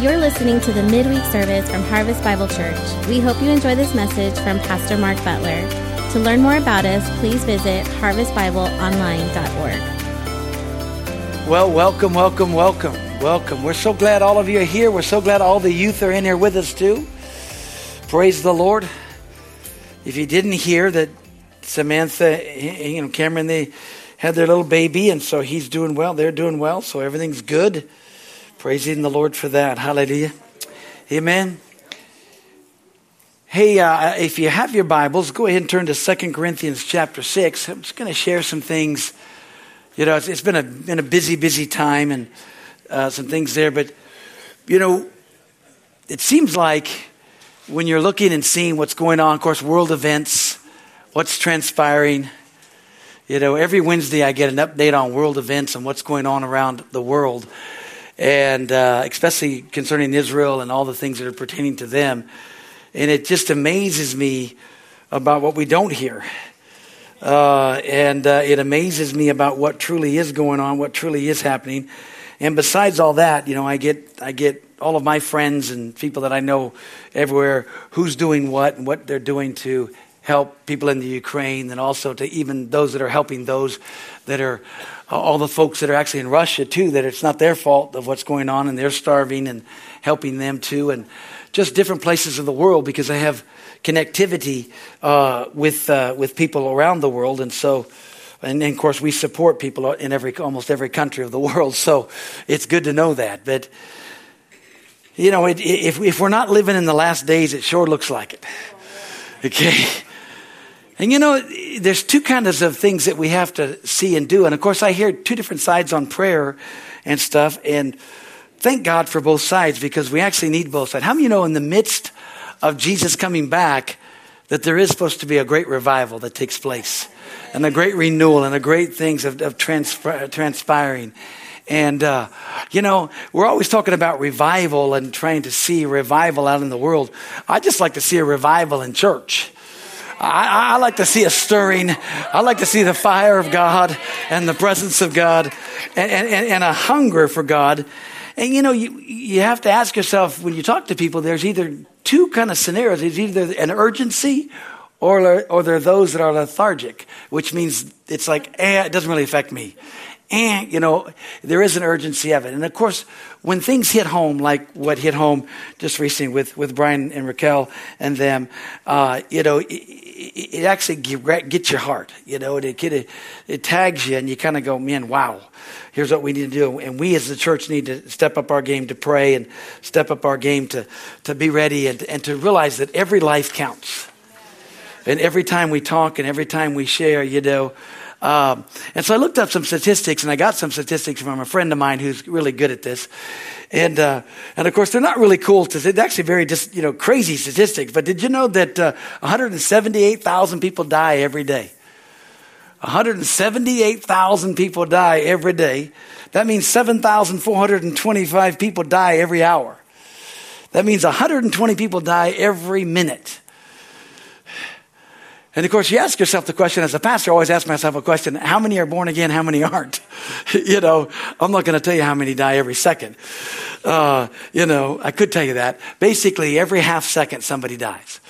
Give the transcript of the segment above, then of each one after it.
You're listening to the midweek service from Harvest Bible Church. We hope you enjoy this message from Pastor Mark Butler. To learn more about us, please visit harvestbibleonline.org. Well, welcome, welcome, welcome, welcome. We're so glad all of you are here. We're so glad all the youth are in here with us too. Praise the Lord. If you didn't hear that Samantha, know, Cameron, they had their little baby, and so he's doing well. They're doing well, so everything's good. Praising the Lord for that. Hallelujah. Amen. Hey, uh, if you have your Bibles, go ahead and turn to Second Corinthians chapter 6. I'm just going to share some things. You know, it's, it's been, a, been a busy, busy time and uh, some things there, but, you know, it seems like when you're looking and seeing what's going on, of course, world events, what's transpiring, you know, every Wednesday I get an update on world events and what's going on around the world and uh, especially concerning Israel and all the things that are pertaining to them. And it just amazes me about what we don't hear. Uh, and uh, it amazes me about what truly is going on, what truly is happening. And besides all that, you know, I get, I get all of my friends and people that I know everywhere who's doing what and what they're doing to help people in the Ukraine and also to even those that are helping those that are all the folks that are actually in Russia too, that it's not their fault of what's going on and they're starving and helping them too, and just different places of the world because they have connectivity uh, with uh, with people around the world, and so. And, and of course, we support people in every, almost every country of the world, so it's good to know that. But, you know, it, if, if we're not living in the last days, it sure looks like it. Okay? And you know, there's two kinds of things that we have to see and do. And of course, I hear two different sides on prayer and stuff. And thank God for both sides because we actually need both sides. How many you know in the midst of Jesus coming back that there is supposed to be a great revival that takes place and a great renewal and a great things of, of transpiring. And, uh, you know, we're always talking about revival and trying to see revival out in the world. I just like to see a revival in church. I, I, like to see a stirring. I like to see the fire of God and the presence of God and, and, and a hunger for God. And you know, you, you have to ask yourself when you talk to people, there's either two kind of scenarios. There's either an urgency or, or there are those that are lethargic, which means it's like, eh, it doesn't really affect me. And, you know, there is an urgency of it. And of course, when things hit home, like what hit home just recently with, with Brian and Raquel and them, uh, you know, it, it, actually gets your heart, you know, it, it, it tags you and you kind of go, man, wow, here's what we need to do. And we as the church need to step up our game to pray and step up our game to, to be ready and, and to realize that every life counts. And every time we talk and every time we share, you know, um, and so I looked up some statistics, and I got some statistics from a friend of mine who's really good at this. And uh, and of course, they're not really cool. To, they're actually very just you know crazy statistics. But did you know that uh, 178,000 people die every day? 178,000 people die every day. That means 7,425 people die every hour. That means 120 people die every minute. And of course, you ask yourself the question as a pastor, I always ask myself a question how many are born again, how many aren't? you know, I'm not going to tell you how many die every second. Uh, you know, I could tell you that. Basically, every half second, somebody dies.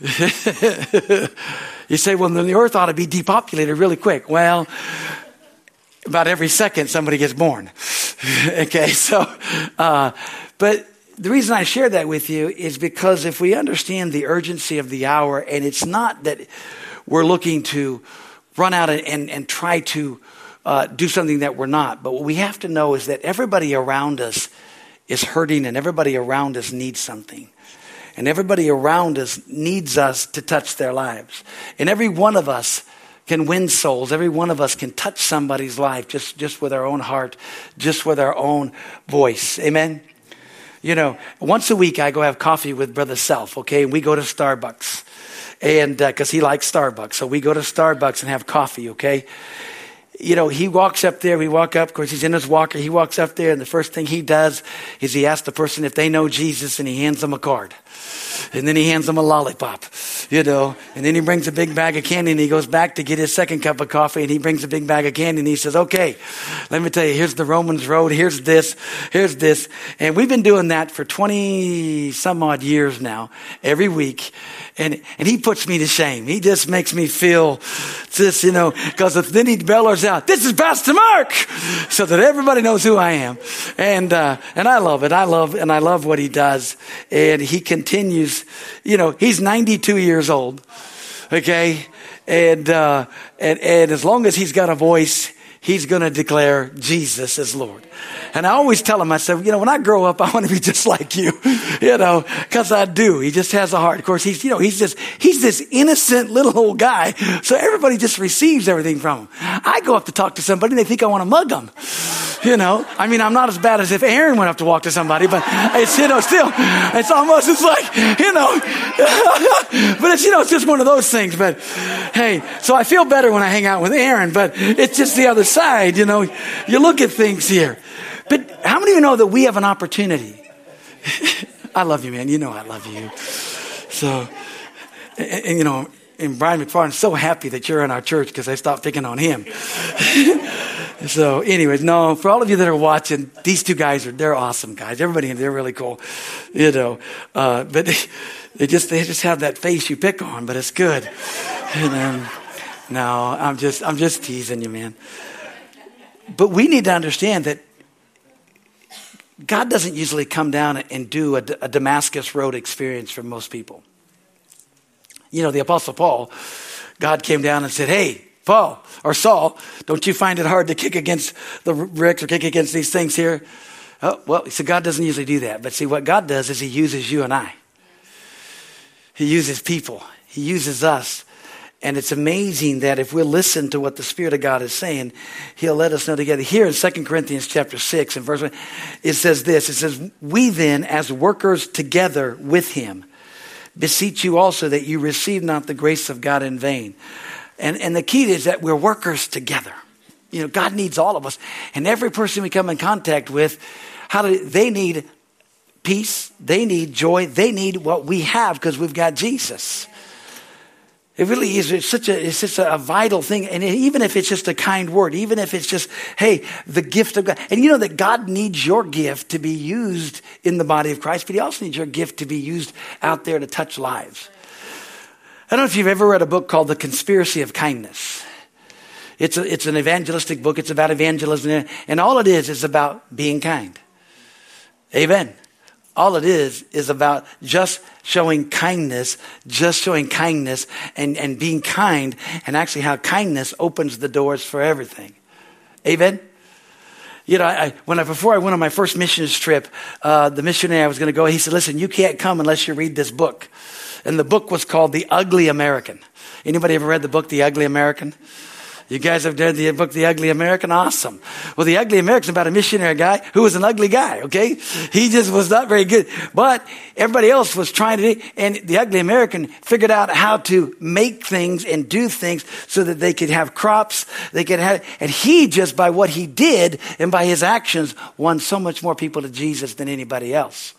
you say, well, then the earth ought to be depopulated really quick. Well, about every second, somebody gets born. okay, so, uh, but the reason I share that with you is because if we understand the urgency of the hour, and it's not that we're looking to run out and, and, and try to uh, do something that we're not, but what we have to know is that everybody around us is hurting and everybody around us needs something. And everybody around us needs us to touch their lives. And every one of us can win souls. Every one of us can touch somebody's life just, just with our own heart, just with our own voice. Amen? You know, once a week I go have coffee with Brother Self, okay? And we go to Starbucks. And because uh, he likes Starbucks. So we go to Starbucks and have coffee, okay? You know, he walks up there, we walk up, of course, he's in his walker. He walks up there, and the first thing he does is he asks the person if they know Jesus, and he hands them a card. And then he hands them a lollipop, you know. And then he brings a big bag of candy, and he goes back to get his second cup of coffee, and he brings a big bag of candy, and he says, Okay, let me tell you, here's the Romans Road, here's this, here's this. And we've been doing that for 20 some odd years now, every week. And, and he puts me to shame. He just makes me feel this, you know, because then he bellers out, this is Pastor Mark! So that everybody knows who I am. And, uh, and I love it. I love, and I love what he does. And he continues, you know, he's 92 years old. Okay. And, uh, and, and as long as he's got a voice, he's going to declare Jesus as Lord. And I always tell him, I said, you know, when I grow up, I want to be just like you, you know, because I do. He just has a heart. Of course, he's, you know, he's just, he's this innocent little old guy. So everybody just receives everything from him. I go up to talk to somebody and they think I want to mug them. You know, I mean, I'm not as bad as if Aaron went up to walk to somebody, but it's, you know, still, it's almost, it's like, you know, but it's, you know, it's just one of those things. But hey, so I feel better when I hang out with Aaron, but it's just the other side, you know, you look at things here. How many of you know that we have an opportunity? I love you, man. You know I love you. So, and, and you know, and Brian McFarland's so happy that you're in our church because I stopped picking on him. so, anyways, no, for all of you that are watching, these two guys are, they're awesome guys. Everybody, they're really cool, you know. Uh, but they, they, just, they just have that face you pick on, but it's good. And, um, no, I'm just, I'm just teasing you, man. But we need to understand that God doesn't usually come down and do a, a Damascus Road experience for most people. You know, the Apostle Paul, God came down and said, Hey, Paul or Saul, don't you find it hard to kick against the bricks or kick against these things here? Oh, well, said God doesn't usually do that. But see, what God does is He uses you and I. He uses people. He uses us and it's amazing that if we listen to what the Spirit of God is saying, He'll let us know together. Here in 2 Corinthians chapter 6 and verse 1, it says this. It says, We then, as workers together with Him, beseech you also that you receive not the grace of God in vain. And, and the key is that we're workers together. You know, God needs all of us. And every person we come in contact with, how do they need peace, they need joy, they need what we have because we've got Jesus. It really is. It's such a, it's such a vital thing. And even if it's just a kind word, even if it's just, hey, the gift of God. And you know that God needs your gift to be used in the body of Christ, but He also needs your gift to be used out there to touch lives. I don't know if you've ever read a book called The Conspiracy of Kindness. It's, a, it's an evangelistic book. It's about evangelism. And all it is is about being kind. Amen. All it is is about just showing kindness, just showing kindness and, and being kind, and actually how kindness opens the doors for everything. Amen? You know, I, when I, before I went on my first missions trip, uh, the missionary I was going to go, he said, listen, you can't come unless you read this book. And the book was called The Ugly American. Anybody ever read the book, The Ugly American? You guys have read the book, The Ugly American? Awesome. Well, The Ugly American's about a missionary guy who was an ugly guy, okay? He just was not very good. But everybody else was trying to, and The Ugly American figured out how to make things and do things so that they could have crops, they could have, and he just by what he did and by his actions won so much more people to Jesus than anybody else.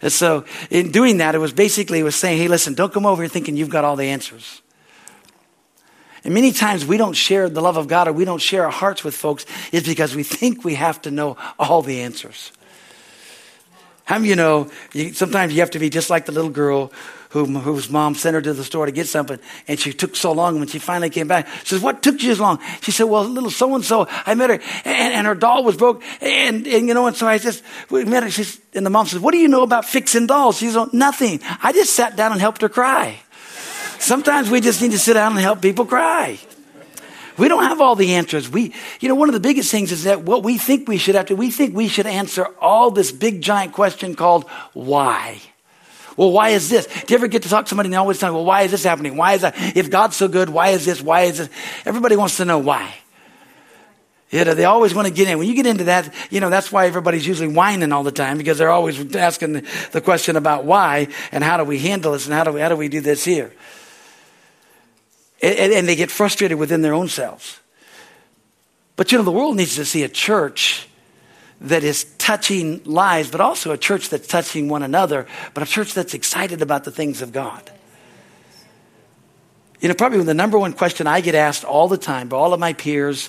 And so in doing that, it was basically, it was saying, hey, listen, don't come over here thinking you've got all the answers. And many times we don't share the love of God or we don't share our hearts with folks is because we think we have to know all the answers. How many you know, you, sometimes you have to be just like the little girl who, whose mom sent her to the store to get something, and she took so long. When she finally came back, she says, "What took you as long?" She said, "Well, little so and so, I met her, and, and, her doll was broke, and, and you know, and so I just we met her." She's, and the mom says, "What do you know about fixing dolls?" She's like, "Nothing. I just sat down and helped her cry." Sometimes we just need to sit down and help people cry. We don't have all the answers. We, you know, one of the biggest things is that what we think we should have to, we think we should answer all this big giant question called why. Well, why is this? Do you ever get to talk to somebody and they always tell me, well, why is this happening? Why is that? If God's so good, why is this? Why is this? Everybody wants to know why. You know, they always want to get in. When you get into that, you know, that's why everybody's usually whining all the time because they're always asking the question about why and how do we handle this and how do we, how do we do this here? And, and they get frustrated within their own selves. But you know, the world needs to see a church that is touching lives, but also a church that's touching one another, but a church that's excited about the things of God. You know, probably the number one question I get asked all the time by all of my peers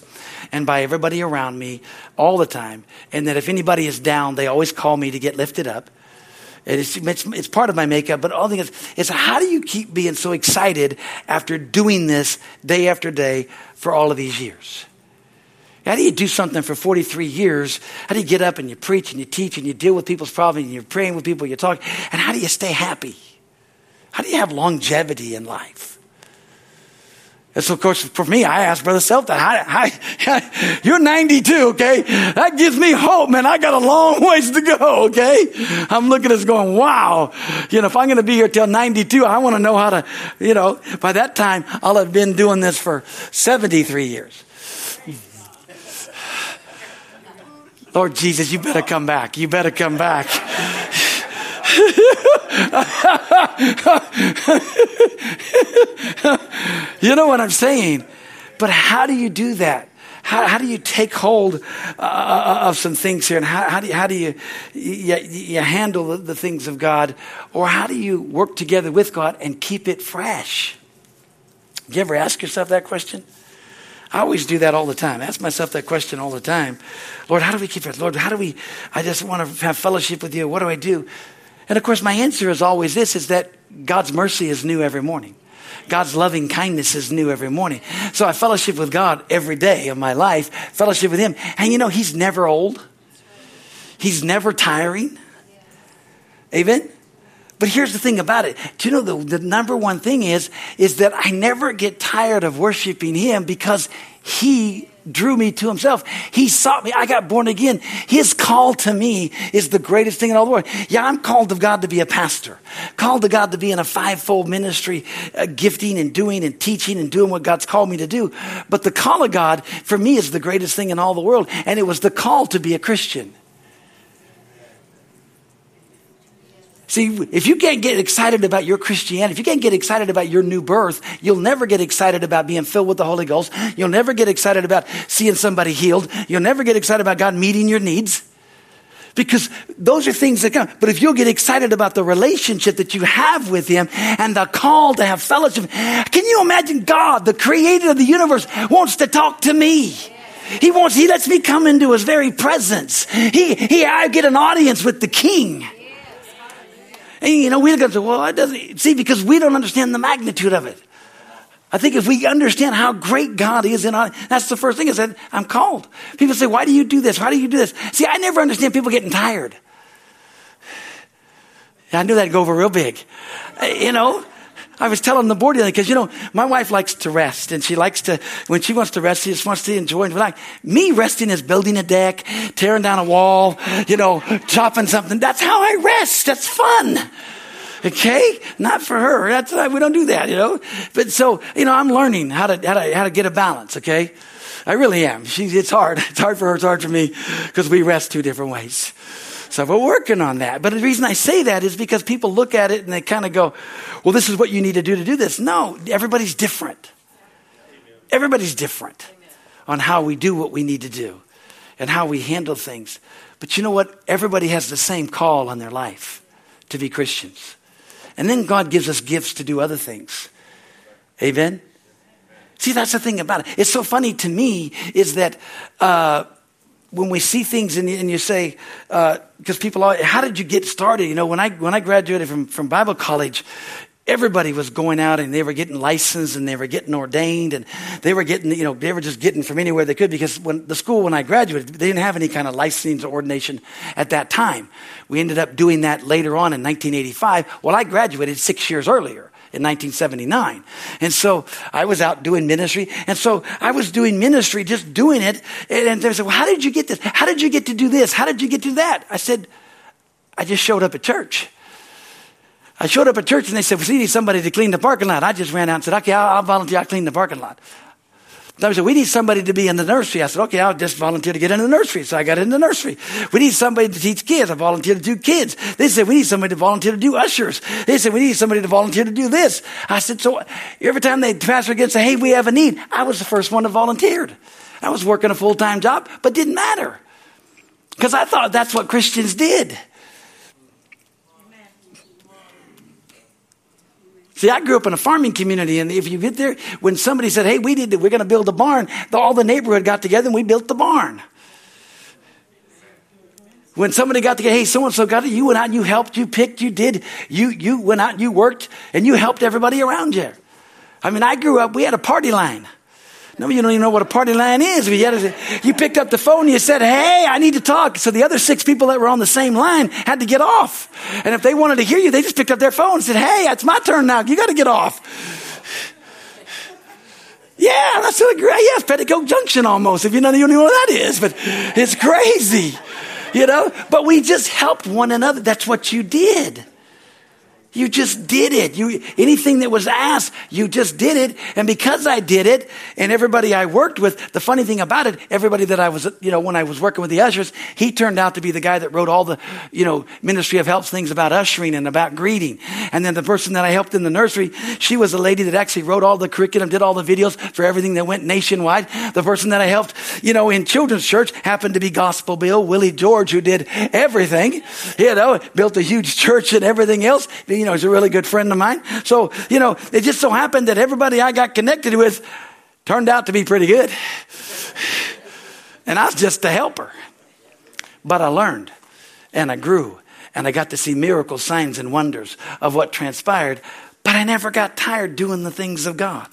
and by everybody around me all the time, and that if anybody is down, they always call me to get lifted up. It's, it's, it's, part of my makeup, but all the is how do you keep being so excited after doing this day after day for all of these years? How do you do something for 43 years? How do you get up and you preach and you teach and you deal with people's problems and you're praying with people, you talk, and how do you stay happy? How do you have longevity in life? And so, of course, for me, I asked Brother Self that. You're 92, okay? That gives me hope, man. I got a long ways to go, okay? I'm looking at this going, wow. You know, if I'm going to be here till 92, I want to know how to, you know, by that time, I'll have been doing this for 73 years. Lord Jesus, you better come back. You better come back. you know what I'm saying? But how do you do that? How, how do you take hold uh, uh, of some things here? And how, how do you, how do you, you, you handle the, the things of God? Or how do you work together with God and keep it fresh? You ever ask yourself that question? I always do that all the time. I ask myself that question all the time. Lord, how do we keep it? Lord, how do we, I just want to have fellowship with you. What do I do? And of course, my answer is always this, is that God's mercy is new every morning. God's loving kindness is new every morning. So I fellowship with God every day of my life, fellowship with Him. And you know, He's never old. He's never tiring. Amen? But here's the thing about it. Do you know the, the number one thing is, is that I never get tired of worshiping Him because He drew me to himself. He sought me. I got born again. His call to me is the greatest thing in all the world. Yeah, I'm called of God to be a pastor, called to God to be in a fivefold ministry, uh, gifting and doing and teaching and doing what God's called me to do. But the call of God for me is the greatest thing in all the world. And it was the call to be a Christian. See, if you can't get excited about your Christianity, if you can't get excited about your new birth, you'll never get excited about being filled with the Holy Ghost. You'll never get excited about seeing somebody healed. You'll never get excited about God meeting your needs. Because those are things that come. But if you'll get excited about the relationship that you have with Him and the call to have fellowship, can you imagine God, the creator of the universe, wants to talk to me? He wants, He lets me come into His very presence. He, he, I get an audience with the King. And, you know, we're gonna say, well, it doesn't, see, because we don't understand the magnitude of it. I think if we understand how great God is in our, that's the first thing is that I'm called. People say, why do you do this? Why do you do this? See, I never understand people getting tired. I knew that'd go over real big. Uh, you know, I was telling the board because you know my wife likes to rest, and she likes to when she wants to rest, she just wants to enjoy and relax. Me resting is building a deck, tearing down a wall, you know, chopping something. That's how I rest. That's fun. Okay, not for her. That's uh, we don't do that, you know. But so you know, I'm learning how to how to how to get a balance. Okay, I really am. She, it's hard. It's hard for her. It's hard for me because we rest two different ways. So we're working on that. But the reason I say that is because people look at it and they kind of go, well, this is what you need to do to do this. No, everybody's different. Everybody's different on how we do what we need to do and how we handle things. But you know what? Everybody has the same call on their life to be Christians. And then God gives us gifts to do other things. Amen? See, that's the thing about it. It's so funny to me is that uh, when we see things and you, and you say, because uh, people are, how did you get started? You know, when I, when I graduated from, from Bible college, everybody was going out and they were getting licensed and they were getting ordained and they were getting, you know, they were just getting from anywhere they could because when the school, when I graduated, they didn't have any kind of licensing or ordination at that time. We ended up doing that later on in 1985. Well, I graduated six years earlier in 1979. And so I was out doing ministry. And so I was doing ministry, just doing it. And they said, well, how did you get this? How did you get to do this? How did you get to that? I said, I just showed up at church. I showed up at church and they said, well, we need somebody to clean the parking lot. I just ran out and said, okay, I'll, I'll volunteer. I'll clean the parking lot. They said, we need somebody to be in the nursery. I said, okay, I'll just volunteer to get in the nursery. So I got in the nursery. We need somebody to teach kids. I volunteered to do kids. They said, we need somebody to volunteer to do ushers. They said, we need somebody to volunteer to do this. I said, so every time they pastor again say, hey, we have a need, I was the first one that volunteered. I was working a full time job, but didn't matter. Because I thought that's what Christians did. See, I grew up in a farming community, and if you get there, when somebody said, "Hey, we need to, we're going to build a barn," all the neighborhood got together and we built the barn. When somebody got together, hey, so and so got it, you went out, you helped, you picked, you did, you you went out, and you worked, and you helped everybody around you. I mean, I grew up, we had a party line. No, you don't even know what a party line is. You, to, you picked up the phone and you said, Hey, I need to talk. So the other six people that were on the same line had to get off. And if they wanted to hear you, they just picked up their phone and said, Hey, it's my turn now. You got to get off. Yeah, that's really great. Yeah, it's Petticoat Junction almost, if you don't even know what that is, but it's crazy, you know? But we just helped one another. That's what you did. You just did it. You, anything that was asked, you just did it. And because I did it, and everybody I worked with, the funny thing about it, everybody that I was, you know, when I was working with the ushers, he turned out to be the guy that wrote all the, you know, Ministry of Helps things about ushering and about greeting. And then the person that I helped in the nursery, she was a lady that actually wrote all the curriculum, did all the videos for everything that went nationwide. The person that I helped, you know, in children's church happened to be Gospel Bill, Willie George, who did everything, you know, built a huge church and everything else. You you know, he's a really good friend of mine. So, you know, it just so happened that everybody I got connected with turned out to be pretty good. And I was just a helper. But I learned and I grew and I got to see miracles, signs, and wonders of what transpired. But I never got tired doing the things of God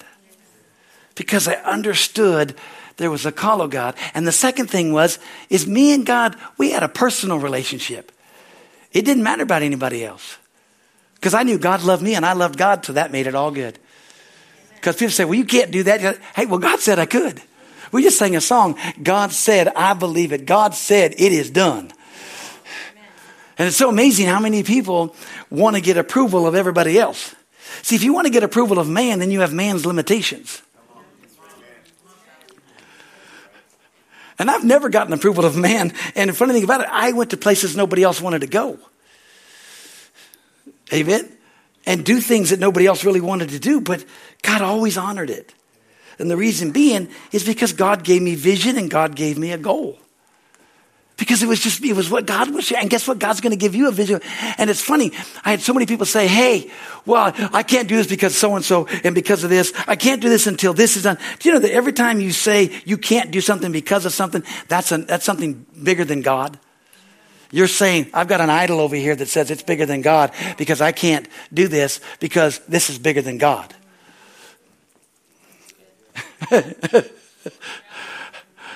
because I understood there was a call of God. And the second thing was, is me and God, we had a personal relationship. It didn't matter about anybody else. Because I knew God loved me and I loved God, so that made it all good. Because people say, well, you can't do that. Hey, well, God said I could. We just sang a song. God said, I believe it. God said, it is done. And it's so amazing how many people want to get approval of everybody else. See, if you want to get approval of man, then you have man's limitations. And I've never gotten approval of man. And the funny thing about it, I went to places nobody else wanted to go. Amen? And do things that nobody else really wanted to do, but God always honored it. And the reason being is because God gave me vision and God gave me a goal. Because it was just, it was what God was, and guess what? God's going to give you a vision. And it's funny. I had so many people say, Hey, well, I can't do this because so and so and because of this. I can't do this until this is done. Do you know that every time you say you can't do something because of something, that's, a, that's something bigger than God? You're saying, I've got an idol over here that says it's bigger than God because I can't do this because this is bigger than God.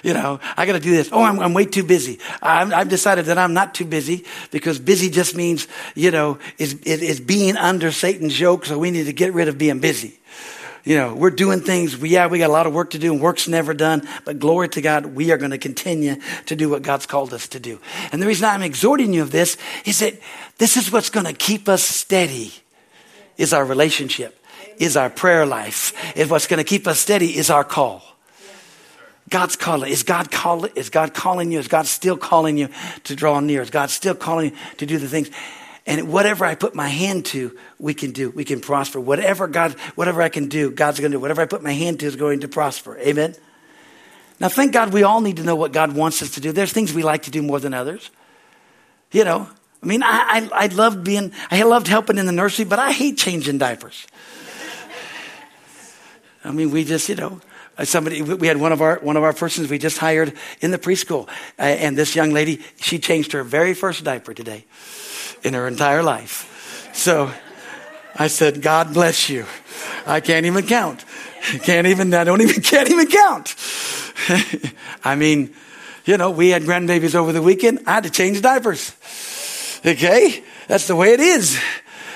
you know, I got to do this. Oh, I'm, I'm way too busy. i have decided that I'm not too busy because busy just means, you know, is, is being under Satan's yoke. So we need to get rid of being busy you know, we're doing things. We, yeah, we got a lot of work to do and work's never done, but glory to God, we are going to continue to do what God's called us to do. And the reason I'm exhorting you of this is that this is what's going to keep us steady is our relationship, is our prayer life. Is what's going to keep us steady is our call. God's calling. Is God calling? Is God calling you? Is God still calling you to draw near? Is God still calling you to do the things? And whatever I put my hand to, we can do. We can prosper. Whatever God, whatever I can do, God's going to do. Whatever I put my hand to is going to prosper. Amen. Now, thank God we all need to know what God wants us to do. There's things we like to do more than others. You know, I mean, I, I, I loved being, I loved helping in the nursery, but I hate changing diapers. I mean, we just, you know, uh, somebody, we had one of our, one of our persons we just hired in the preschool. Uh, and this young lady, she changed her very first diaper today in her entire life. So I said, God bless you. I can't even count. Can't even, I don't even, can't even count. I mean, you know, we had grandbabies over the weekend. I had to change diapers. Okay? That's the way it is.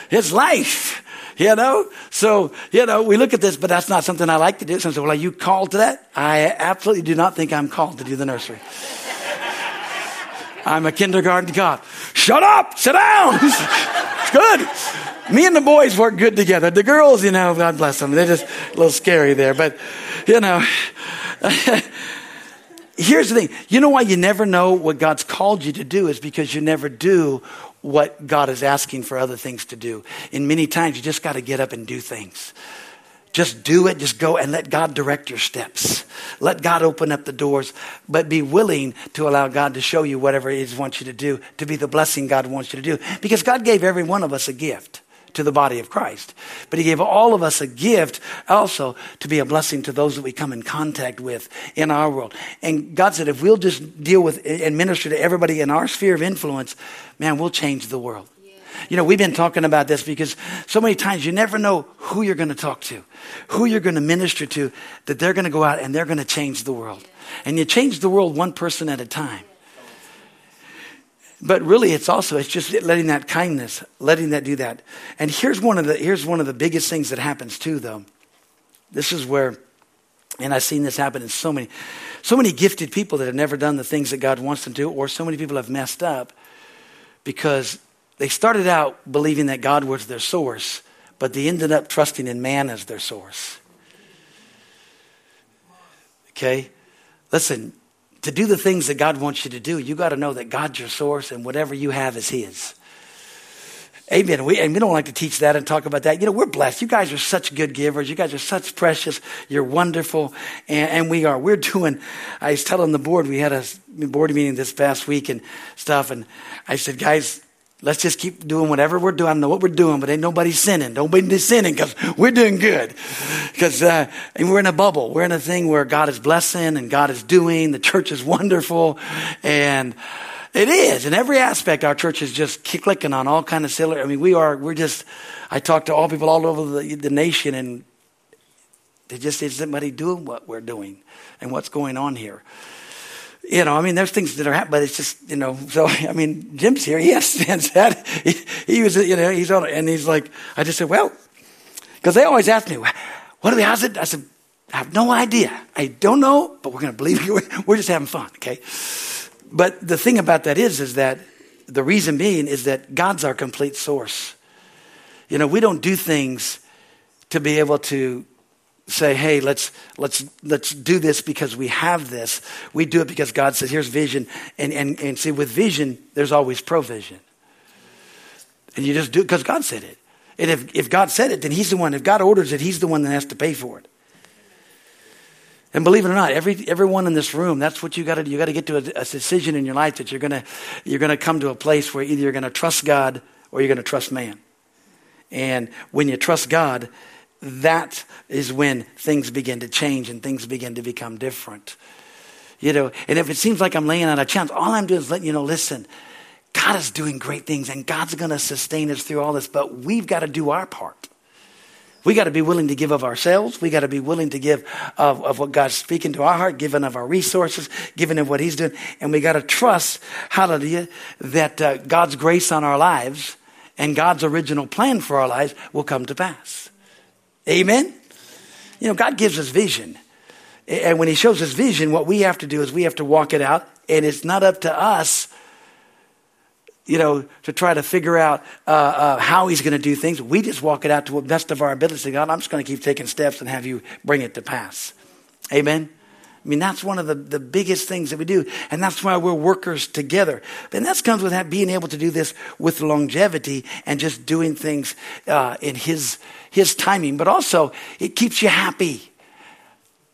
It's life. You know? So, you know, we look at this, but that's not something I like to do. Say, well, are you called to that? I absolutely do not think I'm called to do the nursery. I'm a kindergarten cop. Shut up! Sit down! it's good. Me and the boys work good together. The girls, you know, God bless them, they're just a little scary there. But, you know, here's the thing. You know why you never know what God's called you to do is because you never do what God is asking for other things to do. And many times you just got to get up and do things. Just do it. Just go and let God direct your steps. Let God open up the doors, but be willing to allow God to show you whatever He wants you to do, to be the blessing God wants you to do. Because God gave every one of us a gift to the body of Christ. But He gave all of us a gift also to be a blessing to those that we come in contact with in our world. And God said, if we'll just deal with and minister to everybody in our sphere of influence, man, we'll change the world. You know, we've been talking about this because so many times you never know who you're going to talk to, who you're going to minister to, that they're going to go out and they're going to change the world. And you change the world one person at a time. But really, it's also, it's just letting that kindness, letting that do that. And here's one of the, here's one of the biggest things that happens too, though. This is where, and I've seen this happen in so many, so many gifted people that have never done the things that God wants them to, or so many people have messed up because they started out believing that God was their source, but they ended up trusting in man as their source. Okay? Listen, to do the things that God wants you to do, you got to know that God's your source and whatever you have is His. Amen. We, and we don't like to teach that and talk about that. You know, we're blessed. You guys are such good givers. You guys are such precious. You're wonderful. And, and we are. We're doing, I was telling the board, we had a board meeting this past week and stuff. And I said, guys, Let's just keep doing whatever we're doing. I know what we're doing, but ain't nobody sinning. Nobody's sinning because we're doing good. Because uh, we're in a bubble. We're in a thing where God is blessing and God is doing. The church is wonderful, and it is in every aspect. Our church is just clicking on all kind of silly. I mean, we are. We're just. I talk to all people all over the, the nation, and there just isn't anybody doing what we're doing and what's going on here you know, I mean, there's things that are happening, but it's just, you know, so, I mean, Jim's here. He understands that. He, he was, you know, he's on it. And he's like, I just said, well, because they always ask me, what do we, how's it? I said, I have no idea. I don't know, but we're going to believe you. We're just having fun, okay? But the thing about that is, is that the reason being is that God's our complete source. You know, we don't do things to be able to say, hey, let's, let's, let's do this because we have this. We do it because God says, here's vision. And, and, and see, with vision, there's always provision. And you just do it because God said it. And if, if God said it, then He's the one. If God orders it, He's the one that has to pay for it. And believe it or not, every everyone in this room, that's what you got to do. You got to get to a, a, decision in your life that you're gonna you're gonna come to a place where either you're gonna trust God or you're gonna trust man. And when you trust God, that is when things begin to change and things begin to become different. You know, and if it seems like I'm laying out a chance, all I'm doing is letting you know, listen, God is doing great things and God's going to sustain us through all this, but we've got to do our part. We got to be willing to give of ourselves. We got to be willing to give of, of what God's speaking to our heart, giving of our resources, giving of what He's doing. And we got to trust, hallelujah, that uh, God's grace on our lives and God's original plan for our lives will come to pass. Amen? You know, God gives us vision. And when He shows us vision, what we have to do is we have to walk it out. And it's not up to us, you know, to try to figure out uh, uh, how He's going to do things. We just walk it out to the best of our ability. God, I'm just going to keep taking steps and have you bring it to pass. Amen? I mean, that's one of the, the biggest things that we do. And that's why we're workers together. And that comes with being able to do this with longevity and just doing things uh, in his, his timing. But also, it keeps you happy.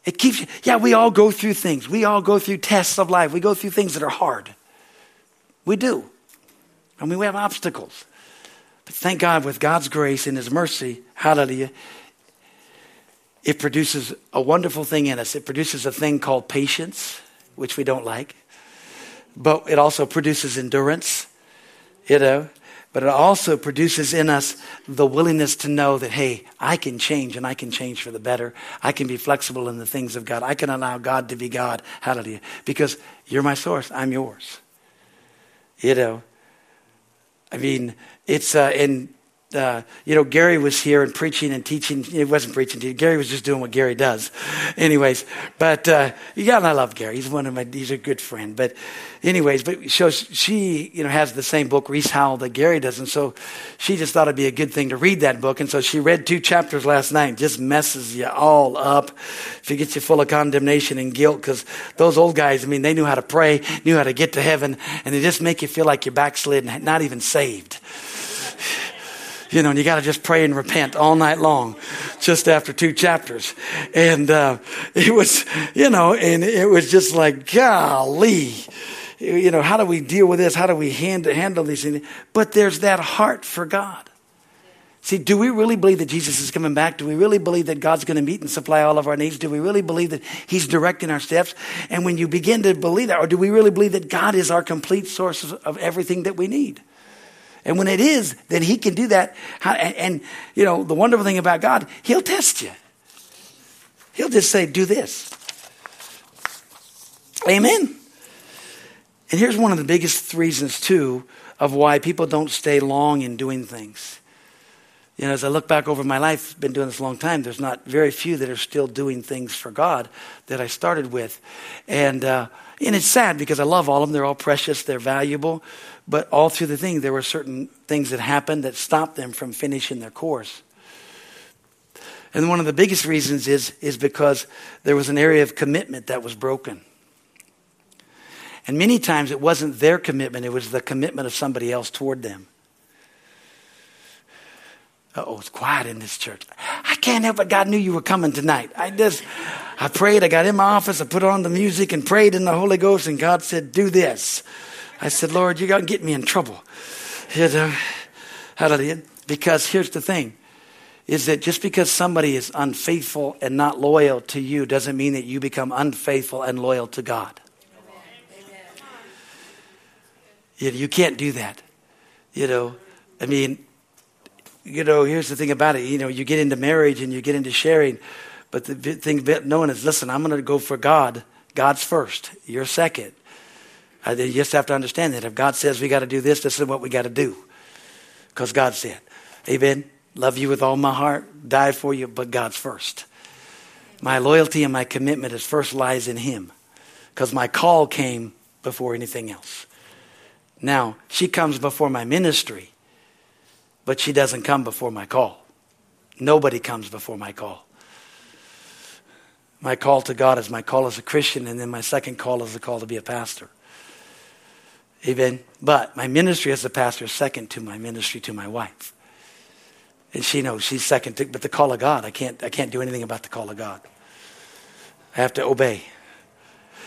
It keeps you, yeah, we all go through things. We all go through tests of life. We go through things that are hard. We do. I mean, we have obstacles. But thank God, with God's grace and His mercy, hallelujah, it produces a wonderful thing in us. It produces a thing called patience, which we don't like. But it also produces endurance, you know. But it also produces in us the willingness to know that, hey, I can change and I can change for the better. I can be flexible in the things of God. I can allow God to be God. Hallelujah. Because you're my source, I'm yours. You know, I mean, it's uh, in uh, you know, Gary was here and preaching and teaching. He wasn't preaching. Gary was just doing what Gary does. Anyways, but, uh, yeah, I love Gary. He's one of my, he's a good friend. But anyways, but so she, you know, has the same book, Rees Howells, that Gary does. And so she just thought it'd be a good thing to read that book. And so she read two chapters last night. Just messes you all up. If it gets you full of condemnation and guilt, because those old guys, I mean, they knew how to pray, knew how to get to heaven, and they just make you feel like you're backslid and not even saved. You know, and you got to just pray and repent all night long, just after two chapters. And uh, it was, you know, and it was just like, golly, you know, how do we deal with this? How do we handle, handle these things? But there's that heart for God. See, do we really believe that Jesus is coming back? Do we really believe that God's going to meet and supply all of our needs? Do we really believe that He's directing our steps? And when you begin to believe that, or do we really believe that God is our complete source of everything that we need? And when it is, then He can do that. And, you know, the wonderful thing about God, He'll test you. He'll just say, do this. Amen. And here's one of the biggest reasons, too, of why people don't stay long in doing things. You know, as I look back over my life, been doing this a long time, there's not very few that are still doing things for God that I started with. And, uh, and it's sad because I love all of them. They're all precious, they're valuable. But all through the thing, there were certain things that happened that stopped them from finishing their course. And one of the biggest reasons is, is because there was an area of commitment that was broken. And many times it wasn't their commitment, it was the commitment of somebody else toward them oh, it's quiet in this church. I can't help it. God knew you were coming tonight. I just, I prayed. I got in my office. I put on the music and prayed in the Holy Ghost. And God said, do this. I said, Lord, you're going to get me in trouble. You know, hallelujah. Because here's the thing is that just because somebody is unfaithful and not loyal to you doesn't mean that you become unfaithful and loyal to God. You, know, you can't do that. You know, I mean, you know, here's the thing about it. You know, you get into marriage and you get into sharing, but the thing knowing is, listen, I'm going to go for God. God's first. You're second. Uh, you just have to understand that if God says we got to do this, this is what we got to do, because God said, "Amen." Love you with all my heart, die for you, but God's first. My loyalty and my commitment is first lies in Him, because my call came before anything else. Now she comes before my ministry but she doesn't come before my call. Nobody comes before my call. My call to God is my call as a Christian, and then my second call is the call to be a pastor. Amen. But my ministry as a pastor is second to my ministry to my wife. And she knows she's second to, but the call of God, I can't, I can't do anything about the call of God. I have to obey.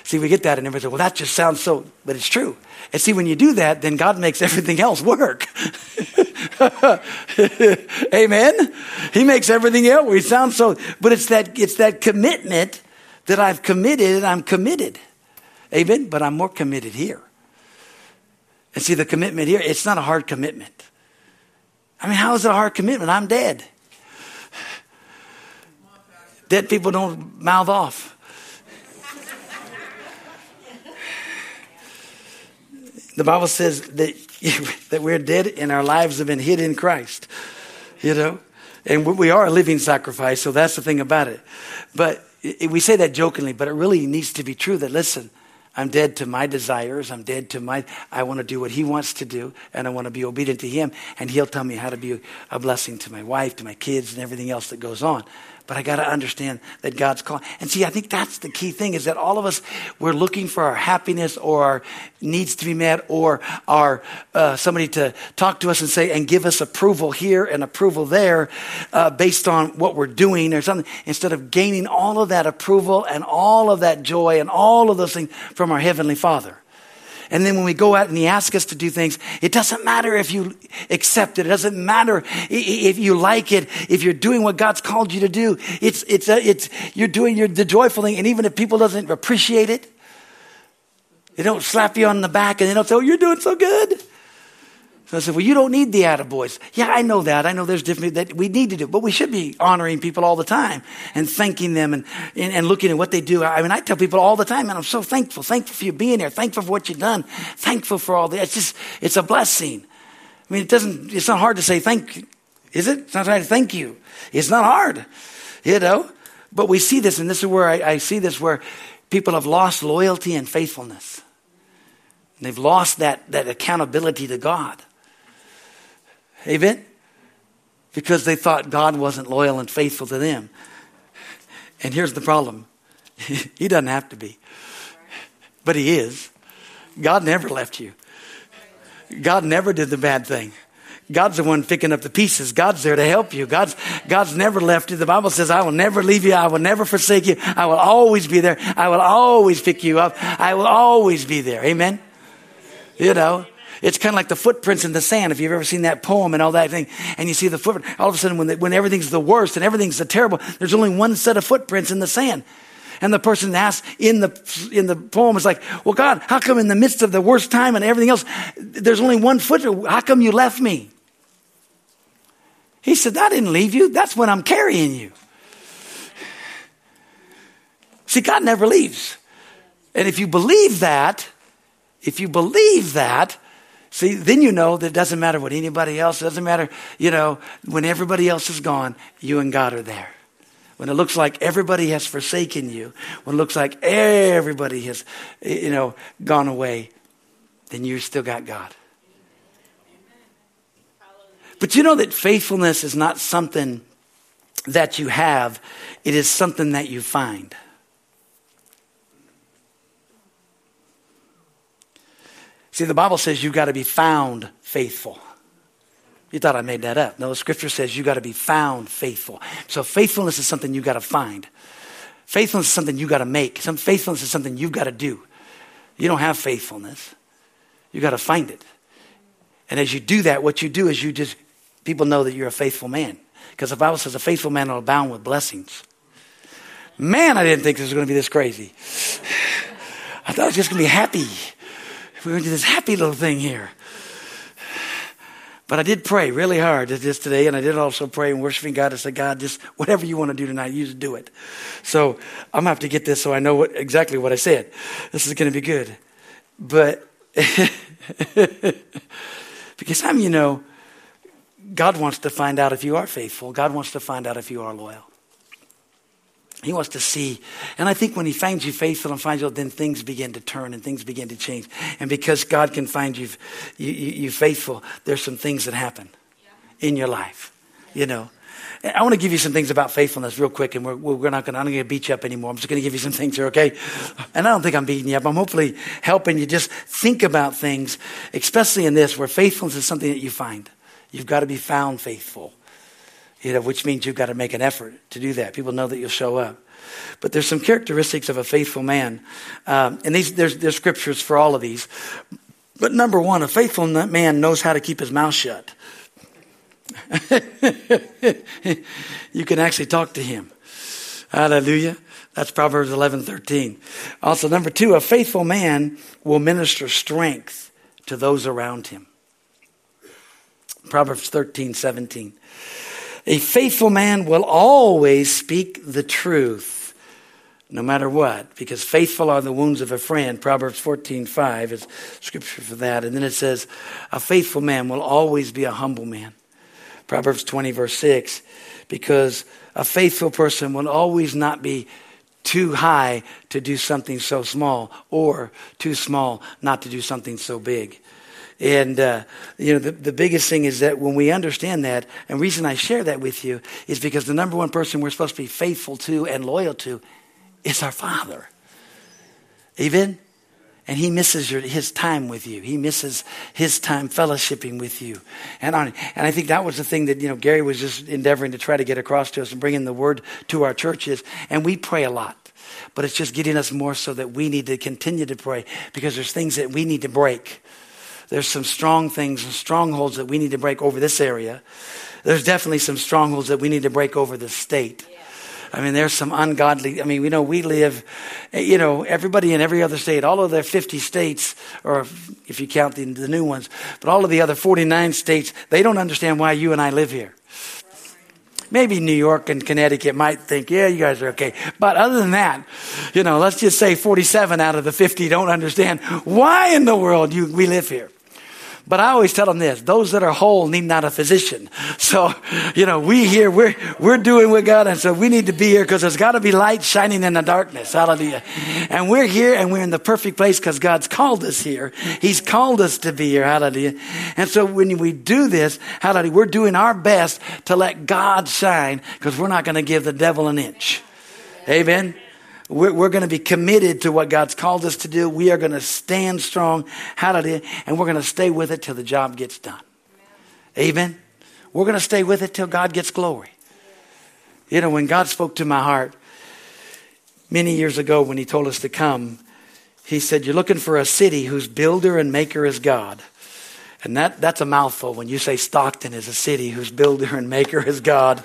See, we get that and everybody says, well, that just sounds so, but it's true. And see, when you do that, then God makes everything else work. Amen. He makes everything else. We sound so, but it's that, it's that commitment that I've committed and I'm committed. Amen. But I'm more committed here. And see, the commitment here, it's not a hard commitment. I mean, how is it a hard commitment? I'm dead. Dead people don't mouth off. The Bible says that, that we're dead and our lives have been hid in Christ, you know? And we are a living sacrifice, so that's the thing about it. But we say that jokingly, but it really needs to be true that, listen, I'm dead to my desires. I'm dead to my, I want to do what he wants to do, and I want to be obedient to him, and he'll tell me how to be a blessing to my wife, to my kids, and everything else that goes on. But I got to understand that God's calling. And see, I think that's the key thing is that all of us, we're looking for our happiness or our needs to be met or our, uh, somebody to talk to us and say, and give us approval here and approval there uh, based on what we're doing or something, instead of gaining all of that approval and all of that joy and all of those things from our Heavenly Father. And then when we go out and he asks us to do things, it doesn't matter if you accept it. It doesn't matter if you like it. If you're doing what God's called you to do, it's, it's, a, it's, you're doing your, the joyful thing. And even if people doesn't appreciate it, they don't slap you on the back and they don't say, oh, you're doing so good. So I said, well, you don't need the attaboys. Yeah, I know that. I know there's different that we need to do, but we should be honoring people all the time and thanking them and, and, and, looking at what they do. I mean, I tell people all the time, man, I'm so thankful. Thankful for you being here. Thankful for what you've done. Thankful for all that. It's just, it's a blessing. I mean, it doesn't, it's not hard to say thank you. Is it? It's not hard to thank you. It's not hard, you know? But we see this, and this is where I, I see this, where people have lost loyalty and faithfulness. And they've lost that, that accountability to God. Amen? Because they thought God wasn't loyal and faithful to them. And here's the problem He doesn't have to be, but He is. God never left you, God never did the bad thing. God's the one picking up the pieces. God's there to help you. God's, God's never left you. The Bible says, I will never leave you. I will never forsake you. I will always be there. I will always pick you up. I will always be there. Amen. You know, it's kind of like the footprints in the sand. If you've ever seen that poem and all that thing, and you see the footprint, all of a sudden when, when everything's the worst and everything's the terrible, there's only one set of footprints in the sand. And the person asks in the, in the poem is like, well, God, how come in the midst of the worst time and everything else, there's only one footprint? How come you left me? He said, I didn't leave you. That's when I'm carrying you. See, God never leaves. And if you believe that, if you believe that, see, then you know that it doesn't matter what anybody else, doesn't matter, you know, when everybody else is gone, you and God are there. When it looks like everybody has forsaken you, when it looks like everybody has, you know, gone away, then you've still got God. But you know that faithfulness is not something that you have, it is something that you find. See, the Bible says you've got to be found faithful. You thought I made that up. No, the scripture says you've got to be found faithful. So faithfulness is something you've got to find. Faithfulness is something you've got to make. Some faithfulness is something you've got to do. You don't have faithfulness. You got to find it. And as you do that, what you do is you just people know that you're a faithful man. Because the Bible says a faithful man will abound with blessings. Man, I didn't think this was going to be this crazy. I thought it was just going to be happy. We're going to do this happy little thing here. But I did pray really hard just today, and I did also pray and worshiping God. I said, God, just whatever you want to do tonight, you just do it. So I'm going to have to get this so I know what, exactly what I said. This is going to be good. But because I'm, you know, God wants to find out if you are faithful. God wants to find out if you are loyal. He wants to see. And I think when he finds you faithful and finds you, then things begin to turn and things begin to change. And because God can find you, you, you faithful, there's some things that happen in your life, you know. I want to give you some things about faithfulness real quick, and we're, we're not going to, I'm not going to beat you up anymore. I'm just going to give you some things here, okay? And I don't think I'm beating you up. I'm hopefully helping you just think about things, especially in this, where faithfulness is something that you find. You've got to be found faithful, you know, which means you've got to make an effort to do that. People know that you'll show up. But there's some characteristics of a faithful man. Um, and these, there's, there's scriptures for all of these. But number one, a faithful man knows how to keep his mouth shut. you can actually talk to him. Hallelujah. That's Proverbs 11, 13. Also, number two, a faithful man will minister strength to those around him. Proverbs 13, 17. A faithful man will always speak the truth, no matter what, because faithful are the wounds of a friend. Proverbs 14, 5 is scripture for that. And then it says, a faithful man will always be a humble man. Proverbs 20, verse 6, because a faithful person will always not be too high to do something so small or too small not to do something so big. And, uh, you know, the, the biggest thing is that when we understand that, and reason I share that with you is because the number one person we're supposed to be faithful to and loyal to is our Father. Amen? And he misses your, his time with you. He misses his time fellowshipping with you. And, on, and I think that was the thing that, you know, Gary was just endeavoring to try to get across to us and bringing the word to our churches. And we pray a lot but it's just getting us more so that we need to continue to pray because there's things that we need to break there's some strong things and strongholds that we need to break over this area. There's definitely some strongholds that we need to break over the state. I mean, there's some ungodly. I mean, we know we live, you know, everybody in every other state, all of their 50 states, or if you count the, the new ones, but all of the other 49 states, they don't understand why you and I live here. Maybe New York and Connecticut might think, yeah, you guys are okay. But other than that, you know, let's just say 47 out of the 50 don't understand why in the world you, we live here. But I always tell them this those that are whole need not a physician. So, you know, we here, we're, we're doing with God, and so we need to be here because there's got to be light shining in the darkness. Hallelujah. And we're here and we're in the perfect place because God's called us here. He's called us to be here. Hallelujah. And so when we do this, hallelujah, we're doing our best to let God shine because we're not going to give the devil an inch. Amen. We're, we're going to be committed to what God's called us to do. We are going to stand strong. Hallelujah. And we're going to stay with it till the job gets done. Amen. We're going to stay with it till God gets glory. You know, when God spoke to my heart many years ago when He told us to come, He said, You're looking for a city whose builder and maker is God. And that, that's a mouthful when you say Stockton is a city whose builder and maker is God.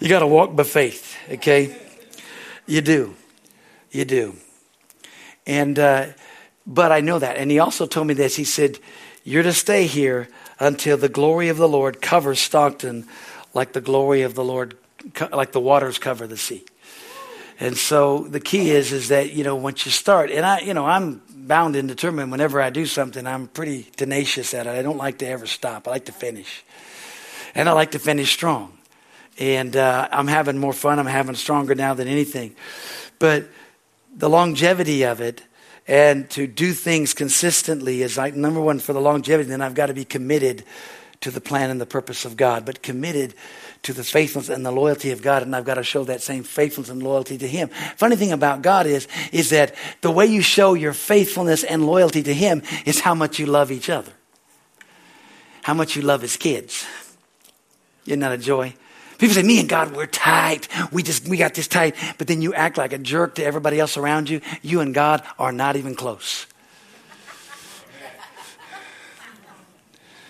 You got to walk by faith, okay? You do. You do. And, uh, but I know that. And he also told me this. He said, You're to stay here until the glory of the Lord covers Stockton like the glory of the Lord, like the waters cover the sea. And so the key is, is that, you know, once you start, and I, you know, I'm bound and determined whenever I do something, I'm pretty tenacious at it. I don't like to ever stop. I like to finish. And I like to finish strong. And uh, I'm having more fun. I'm having stronger now than anything. But the longevity of it and to do things consistently is like number one for the longevity, then I've got to be committed to the plan and the purpose of God, but committed to the faithfulness and the loyalty of God, and I've got to show that same faithfulness and loyalty to Him. Funny thing about God is, is that the way you show your faithfulness and loyalty to Him is how much you love each other, how much you love His kids. Isn't that a joy? People say, me and God, we're tight. We just, we got this tight. But then you act like a jerk to everybody else around you. You and God are not even close.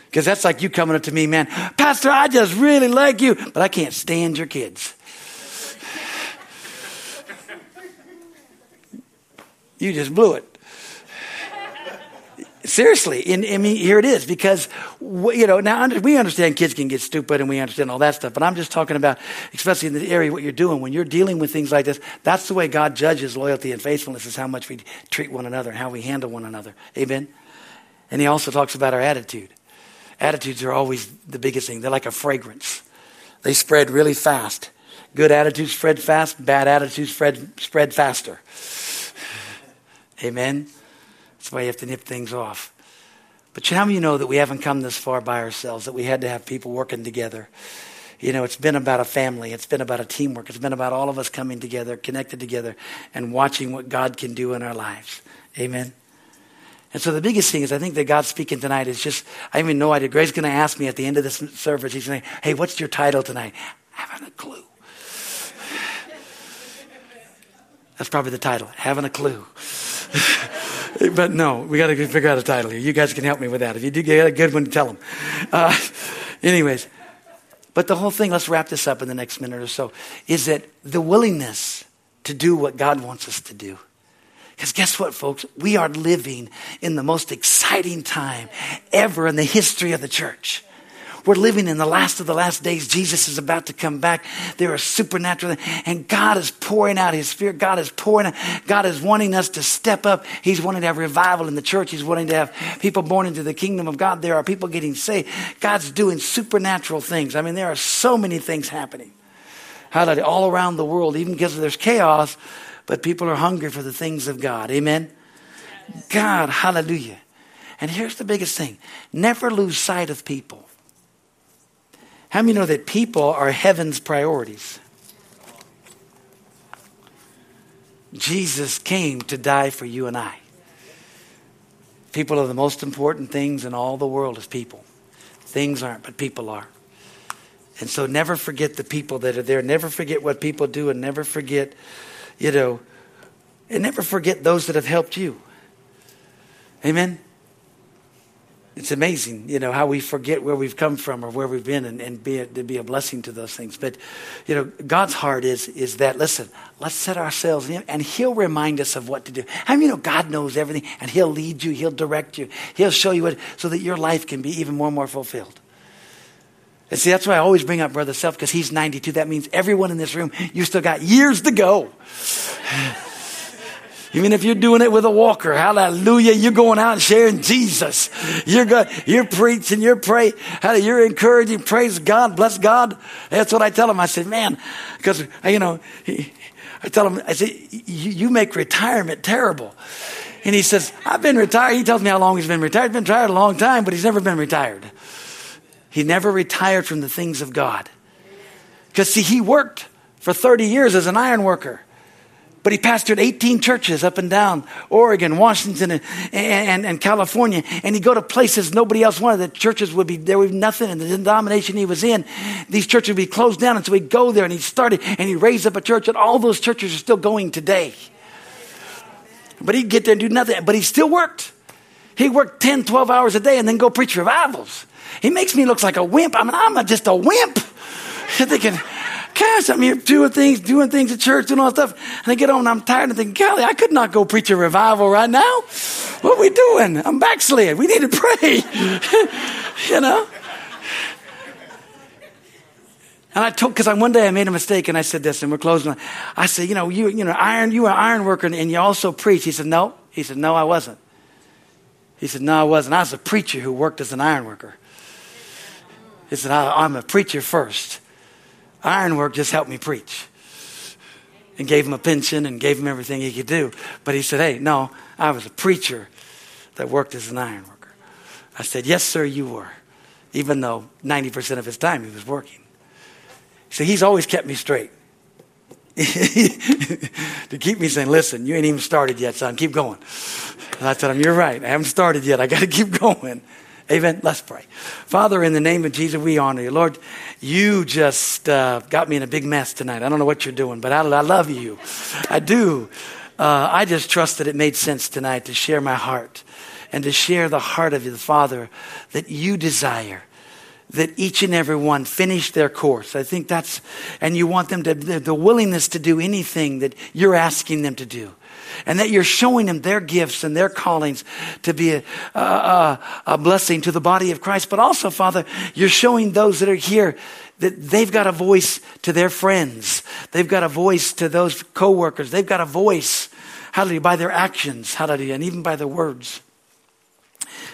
Because that's like you coming up to me, man, Pastor, I just really like you, but I can't stand your kids. You just blew it. Seriously, and I mean, here it is because you know now we understand kids can get stupid and we understand all that stuff, but I'm just talking about, especially in the area what you're doing when you're dealing with things like this. That's the way God judges loyalty and faithfulness is how much we treat one another and how we handle one another. Amen. And He also talks about our attitude. Attitudes are always the biggest thing. They're like a fragrance. They spread really fast. Good attitudes spread fast. Bad attitudes spread spread faster. Amen. That's why you have to nip things off. But how many you know that we haven't come this far by ourselves, that we had to have people working together? You know, it's been about a family. It's been about a teamwork. It's been about all of us coming together, connected together, and watching what God can do in our lives. Amen. And so the biggest thing is, I think that God's speaking tonight is just, I even no idea. Grace's going to ask me at the end of this service, he's going to hey, what's your title tonight? I haven't a clue. That's probably the title, having a clue. but no, we got to figure out a title here. You guys can help me with that. If you do get a good one, tell them. Uh, anyways, but the whole thing, let's wrap this up in the next minute or so, is that the willingness to do what God wants us to do. Because guess what, folks? We are living in the most exciting time ever in the history of the church. We're living in the last of the last days. Jesus is about to come back. There are supernatural, and God is pouring out His Spirit. God is pouring out. God is wanting us to step up. He's wanting to have revival in the church. He's wanting to have people born into the kingdom of God. There are people getting saved. God's doing supernatural things. I mean, there are so many things happening. Hallelujah. All around the world, even because there's chaos, but people are hungry for the things of God. Amen? God, hallelujah. And here's the biggest thing never lose sight of people. How many know that people are heaven's priorities? Jesus came to die for you and I. People are the most important things in all the world is people. Things aren't, but people are. And so never forget the people that are there. Never forget what people do and never forget, you know, and never forget those that have helped you. Amen it's amazing, you know, how we forget where we've come from or where we've been and, and be a, to be a blessing to those things. But, you know, God's heart is, is that, listen, let's set ourselves in and He'll remind us of what to do. How mean, you know God knows everything and He'll lead you, He'll direct you, He'll show you what, so that your life can be even more and more fulfilled. And see, that's why I always bring up Brother Self because he's 92. That means everyone in this room, you still got years to go. Even if you're doing it with a walker, hallelujah, you're going out and sharing Jesus. You're good, you're preaching, you're praying, you're encouraging, praise God, bless God. That's what I tell him. I said, man, because, you know, he, I tell him, I said, you make retirement terrible. And he says, I've been retired. He tells me how long he's been retired. He's been retired a long time, but he's never been retired. He never retired from the things of God. Because, see, he worked for 30 years as an iron worker. But he pastored 18 churches up and down Oregon, Washington, and, and, and, California. And he'd go to places nobody else wanted. The churches would be, there would be nothing in the denomination he was in. These churches would be closed down. And so he'd go there and he started and he raised up a church. And all those churches are still going today. But he'd get there and do nothing. But he still worked. He worked 10, 12 hours a day and then go preach revivals. He makes me look like a wimp. I mean, I'm just a wimp. Thinking, I'm here doing things, doing things at church, doing all that stuff. And I get home and I'm tired and thinking, Kelly, I could not go preach a revival right now. What are we doing? I'm backslid. We need to pray. you know? And I told, because I one day I made a mistake and I said this, and we're closing. I said, you know, you, you know, iron, you were an iron worker and you also preach. He said, no. He said, no, I wasn't. He said, no, I wasn't. I was a preacher who worked as an iron worker. He said, I'm a preacher first. Ironwork just helped me preach. And gave him a pension and gave him everything he could do. But he said, Hey, no, I was a preacher that worked as an ironworker. I said, Yes, sir, you were. Even though 90% of his time he was working. So he's always kept me straight. to keep me saying, Listen, you ain't even started yet, son. Keep going. And I told him, You're right. I haven't started yet. I got to keep going. Amen. Let's pray. Father, in the name of Jesus, we honor you. Lord, you just uh, got me in a big mess tonight. I don't know what you're doing, but I, I love you. I do. Uh, I just trust that it made sense tonight to share my heart and to share the heart of the Father that you desire that each and every one finish their course. I think that's, and you want them to, the willingness to do anything that you're asking them to do and that you're showing them their gifts and their callings to be a, a, a, blessing to the body of Christ. But also, Father, you're showing those that are here that they've got a voice to their friends. They've got a voice to those coworkers. They've got a voice, hallelujah, by their actions, hallelujah, and even by their words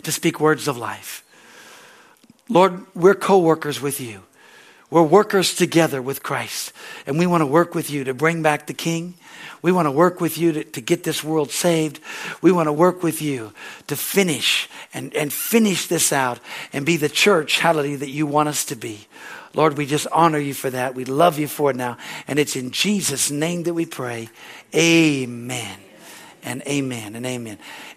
to speak words of life. Lord, we're co-workers with you. We're workers together with Christ. And we want to work with you to bring back the King. We want to work with you to, to get this world saved. We want to work with you to finish and, and finish this out and be the church, hallelujah, that you want us to be. Lord, we just honor you for that. We love you for it now. And it's in Jesus' name that we pray. Amen and amen and amen.